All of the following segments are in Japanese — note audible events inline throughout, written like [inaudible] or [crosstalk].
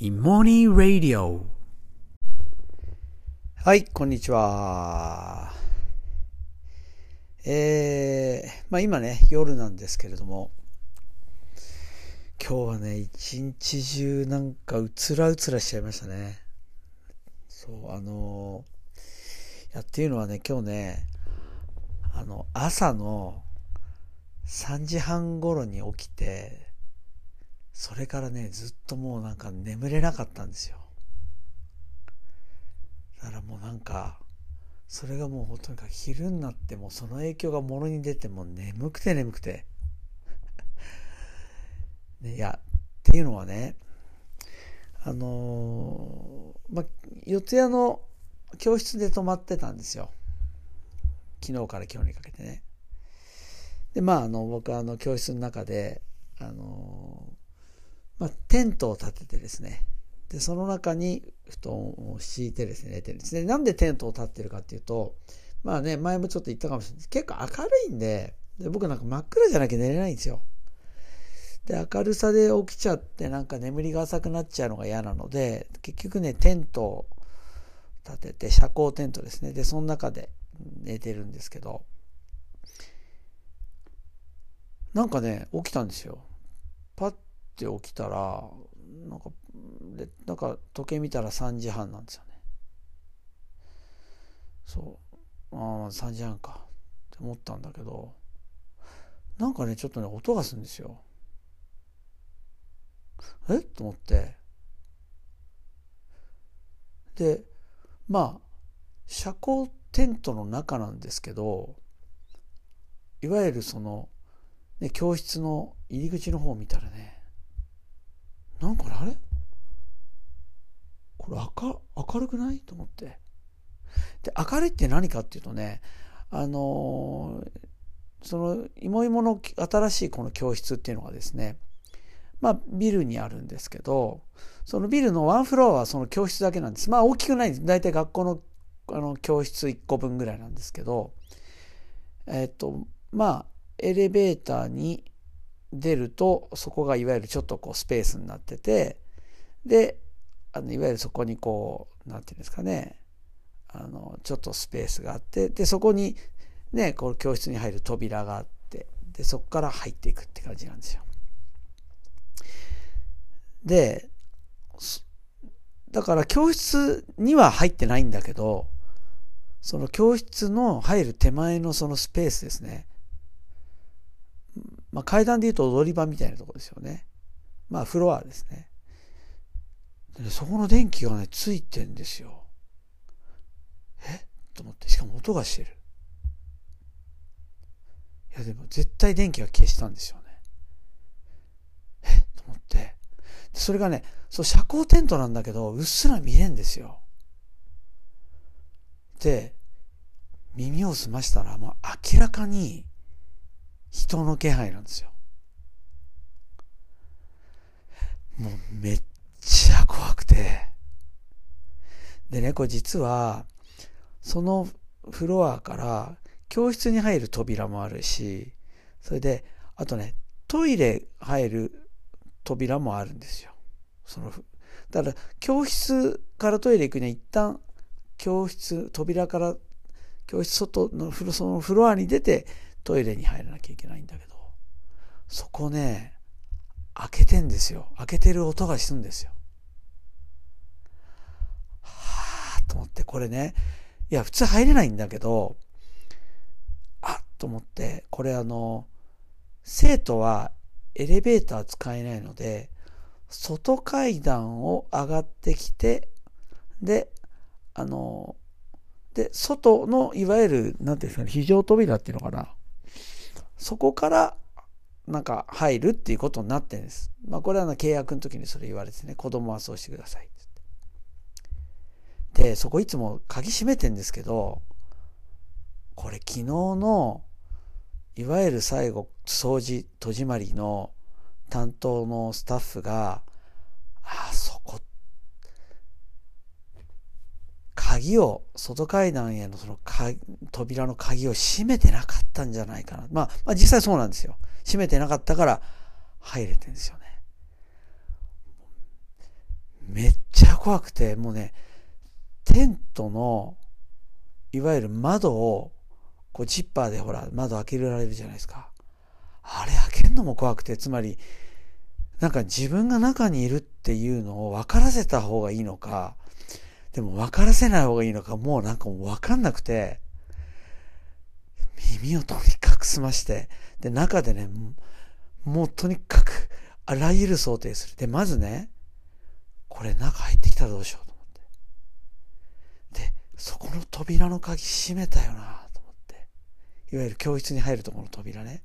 イモニーラディオはい、こんにちは。えー、まあ今ね、夜なんですけれども、今日はね、一日中なんかうつらうつらしちゃいましたね。そう、あのいや、っていうのはね、今日ね、あの、朝の3時半頃に起きて、それからね、ずっともうなんか眠れなかったんですよ。だからもうなんか、それがもうとにかく昼になってもその影響がもろに出ても眠くて眠くて。ね、いや、っていうのはね、あのー、まあ、四谷の教室で泊まってたんですよ。昨日から今日にかけてね。で、まあ、あの、僕はあの、教室の中で、あのー、まあ、テントを立ててですね、で、その中に布団を敷いてですね、寝てるんですね。なんでテントを立ってるかっていうと、まあね、前もちょっと言ったかもしれないです結構明るいんで、で僕なんか真っ暗じゃなきゃ寝れないんですよ。で、明るさで起きちゃってなんか眠りが浅くなっちゃうのが嫌なので、結局ね、テントを立てて、遮光テントですね。で、その中で寝てるんですけど、なんかね、起きたんですよ。パッて起きたら、なんか、で、なんか時計見たら3時半なんですよね。そう。ああ、3時半か。って思ったんだけど、なんかね、ちょっとね、音がするんですよ。え？と思って。で、まあ、遮光テントの中なんですけど、いわゆるその、ね、教室の入り口の方を見たらね、なんかあれ？これ明明るくない？と思って。で、明るいって何かっていうとね、あのー、その、いもいもの新しいこの教室っていうのがですね、まあ、ビルにあるんですけど、そのビルのワンフロアはその教室だけなんです。まあ、大きくないんです。大体学校のあの教室1個分ぐらいなんですけど、えっと、まあ、エレベーターに出ると、そこがいわゆるちょっとこうスペースになってて、で、あのいわゆるそこにこう、なんていうんですかね、あの、ちょっとスペースがあって、で、そこにね、こう教室に入る扉があって、で、そこから入っていくって感じなんですよ。で、だから教室には入ってないんだけど、その教室の入る手前のそのスペースですね。まあ階段で言うと踊り場みたいなとこですよね。まあフロアですね。でそこの電気がね、ついてんですよ。え？と思って、しかも音がしてる。いやでも絶対電気が消したんですよね。え？と思って。それがね、そう遮光テントなんだけど、うっすら見えんですよ。で、耳を澄ましたら、もう明らかに人の気配なんですよ。もうめっちゃ怖くて。でね、これ実は、そのフロアから教室に入る扉もあるし、それで、あとね、トイレ入る扉もあるんですよ。その、だから、教室からトイレ行くには一旦、教室、扉から、教室外のそのフロアに出てトイレに入らなきゃいけないんだけど、そこね、開けてんですよ。開けてる音がするんですよ。はぁと思って、これね、いや、普通入れないんだけど、あっと思って、これあの、生徒はエレベーター使えないので、外階段を上がってきて、で、あの、で、外の、いわゆる、なんていうんですかね、非常扉っていうのかな。そこから、なんか入るっていうことになってるんです。まあこれは契約の時にそれ言われてね、子供はそうしてくださいで、そこいつも鍵閉めてんですけど、これ昨日の、いわゆる最後、掃除、戸締まりの担当のスタッフが、あそこ、鍵を、外階段へのその扉の鍵を閉めてなかったんじゃないかな。まあ、まあ実際そうなんですよ。閉めてなかったから入れてんですよね。めっちゃ怖くて、もうね、テントの、いわゆる窓を、こうジッパーでほら、窓開けられるじゃないですか。あれ開けるのも怖くて、つまり、なんか自分が中にいるっていうのを分からせた方がいいのか、でも分からせない方がいいのか、もうなんかもう分かんなくて、耳をとにかく澄まして、で、中でね、もうとにかく、あらゆる想定する。で、まずね、これ中入ってきたらどうしようと思って。で、そこの扉の鍵閉めたよなと思って。いわゆる教室に入るところの扉ね。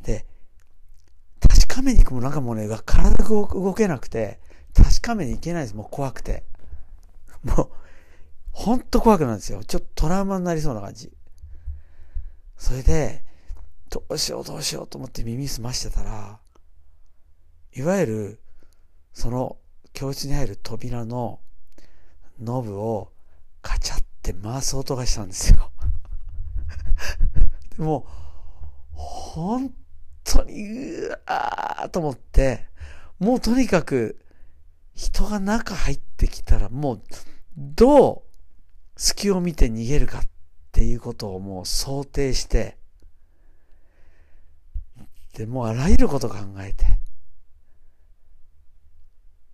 で、確かめに行くもなんかもうね、体が動けなくて、確かめに行けないです。もう怖くて。もう、ほんと怖くなるんですよ。ちょっとトラウマになりそうな感じ。それで、どうしようどうしようと思って耳澄ましてたら、いわゆる、その教室に入る扉のノブをカチャって回す音がしたんですよ。[laughs] でも、本当に、うわーと思って、もうとにかく、人が中入ってきたら、もう、どう隙を見て逃げるかっていうことをもう想定して、で、もうあらゆること考えて、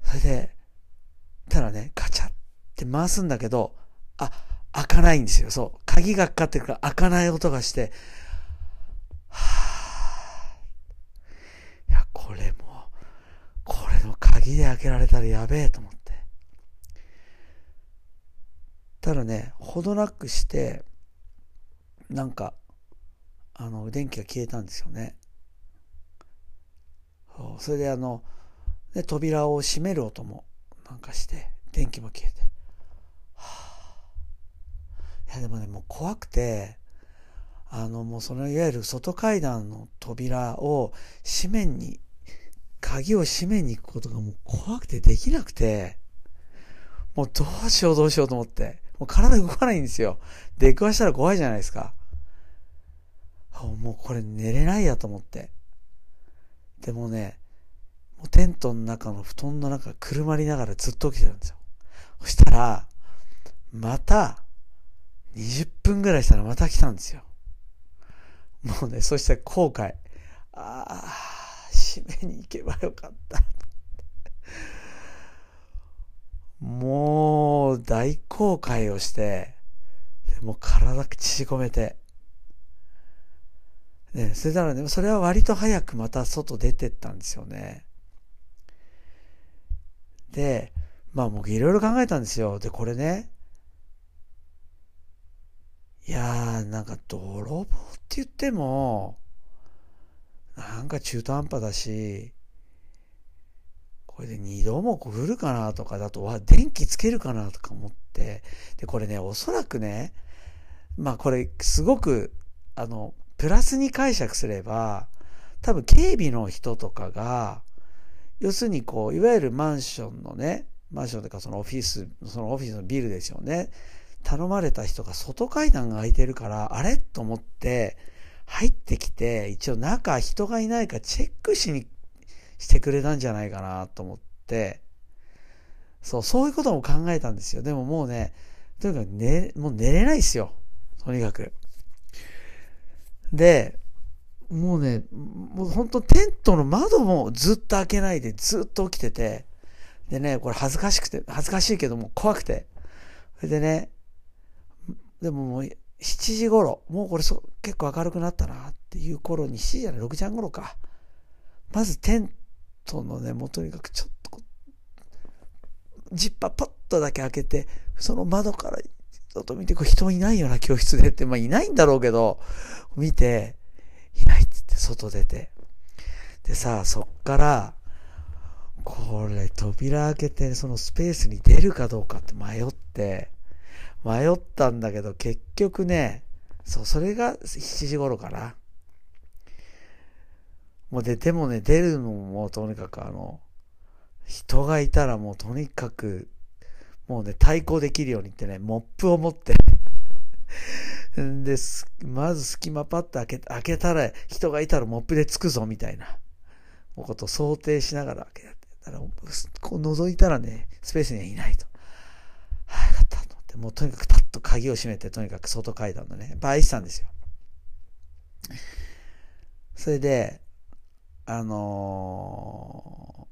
それで、ただね、ガチャって回すんだけど、あ、開かないんですよ。そう。鍵がかかってるから開かない音がして、はぁ、いや、これもう、これの鍵で開けられたらやべえと思って。ただね、ほどなくして、なんか、あの、電気が消えたんですよね。それであの、で扉を閉める音もなんかして、電気も消えて。はあ、いやでもね、もう怖くて、あのもうそのいわゆる外階段の扉を閉めに、鍵を閉めに行くことがもう怖くてできなくて、もうどうしようどうしようと思って、もう体動かないんですよ。出くわしたら怖いじゃないですか。もうこれ寝れないやと思って。でもね、もうテントの中の布団の中くるまりながらずっと起きてたんですよ。そしたら、また、20分ぐらいしたらまた来たんですよ。もうね、そして後悔。ああ、締めに行けばよかった。もう、大後悔をして、もう体縮こめて、ね、それならね、それは割と早くまた外出てったんですよね。で、まあ僕いろいろ考えたんですよ。で、これね、いやー、なんか泥棒って言っても、なんか中途半端だし、これで二度も来るかなとかだと、わ、電気つけるかなとか思って、で、これね、おそらくね、まあこれすごく、あの、プラスに解釈すれば、多分警備の人とかが、要するにこう、いわゆるマンションのね、マンションというかそのオフィス、そのオフィスのビルですよね。頼まれた人が外階段が空いてるから、あれと思って、入ってきて、一応中人がいないかチェックしに、してくれたんじゃないかなと思って、そう、そういうことも考えたんですよ。でももうね、とにかく寝、もう寝れないですよ。とにかく。で、もうね、もう本当テントの窓もずっと開けないでずっと起きてて、でね、これ恥ずかしくて、恥ずかしいけども怖くて。それでね、でももう7時頃、もうこれそ結構明るくなったなっていう頃に、7時じゃない、6時半頃か。まずテントのね、もうとにかくちょっとジッパーパッとだけ開けて、その窓から外見て、こう人いないような教室でって、まあいないんだろうけど、見て、いないっつって外出て。でさ、そっから、これ扉開けてそのスペースに出るかどうかって迷って、迷ったんだけど結局ね、そう、それが7時頃かな。もうで、でもね、出るのもとにかくあの、人がいたらもうとにかくもうね、対抗できるようにってね、モップを持って [laughs] で、まず隙間パッと開け開けたら、人がいたらモップでつくぞ、みたいな、ことを想定しながら開け。たら、こう覗いたらね、スペースにはいないと。はあ、よかったと思って、もうとにかくパッと鍵を閉めて、とにかく外階段のね、バイしたんですよ。それで、あの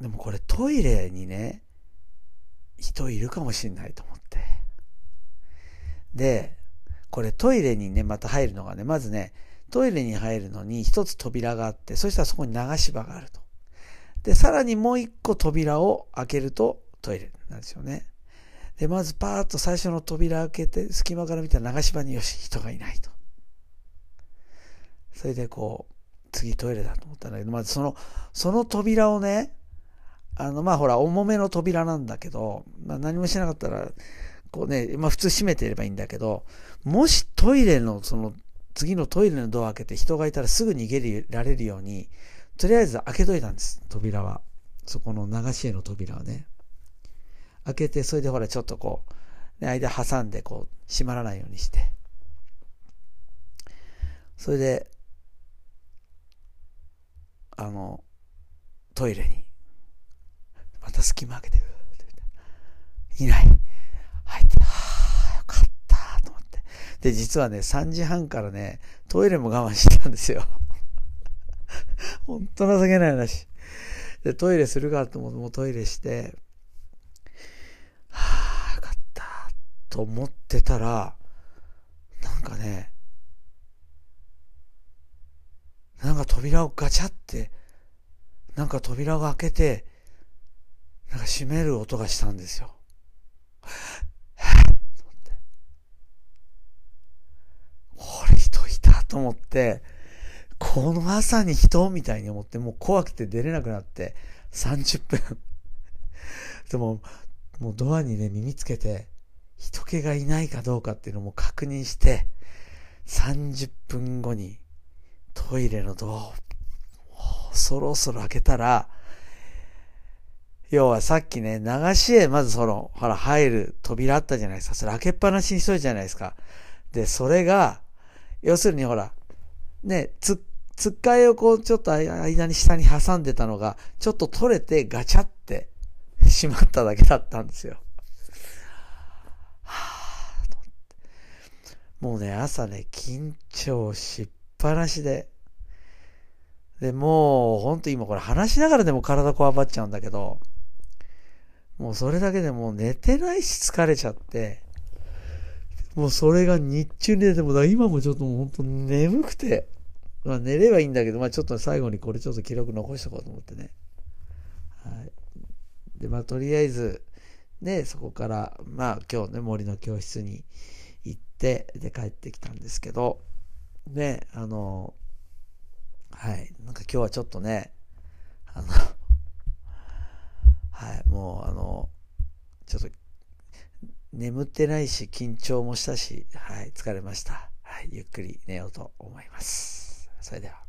ー、でもこれトイレにね、人いるかもしれないと思って。で、これトイレにね、また入るのがね、まずね、トイレに入るのに一つ扉があって、そしたらそこに流し場があると。で、さらにもう一個扉を開けるとトイレなんですよね。で、まずパーッと最初の扉開けて、隙間から見たら流し場によし、人がいないと。それでこう、次トイレだと思ったんだけど、まずその、その扉をね、あの、まあほら、重めの扉なんだけど、まあ何もしなかったら、こうね、まあ普通閉めてればいいんだけど、もしトイレのその次のトイレのドア開けて人がいたらすぐ逃げられるように、とりあえず開けといたんです、扉は。そこの流し絵の扉をね。開けて、それでほらちょっとこう、ね、間挟んでこう、閉まらないようにして。それで、あの、トイレに、また隙間開けて、いない。入って、はあ、よかったと思って。で、実はね、3時半からね、トイレも我慢してたんですよ。ほんと情けない話。で、トイレするかと思って、もうトイレして、はあ、よかった、と思ってたら、なんかね、なんか扉をガチャって、なんか扉が開けて、なんか閉める音がしたんですよ。[laughs] これ人いたと思って、この朝に人みたいに思って、もう怖くて出れなくなって、30分 [laughs] でも、もうドアにね、耳つけて、人気がいないかどうかっていうのも確認して、30分後にトイレのドアをそろそろ開けたら、要はさっきね、流しへまずその、ほら、入る扉あったじゃないですか。それ開けっぱなしにしといじゃないですか。で、それが、要するにほら、ね、つ、つっかえをこう、ちょっと間に下に挟んでたのが、ちょっと取れてガチャってしまっただけだったんですよ。はぁ、もうね、朝ね、緊張しっぱなしで、で、もう、ほんと今これ話しながらでも体こわばっちゃうんだけど、もうそれだけでもう寝てないし疲れちゃって、もうそれが日中に寝ても、今もちょっともうほんと眠くて、まあ寝ればいいんだけど、まあちょっと最後にこれちょっと記録残しとこうと思ってね。はい。で、まあとりあえず、ね、そこから、まあ今日ね、森の教室に行って、で帰ってきたんですけど、ね、あの、はい。なんか今日はちょっとね、あのはい、もうあの、ちょっと、眠ってないし、緊張もしたし、はい、疲れました。はい、ゆっくり寝ようと思います。それでは。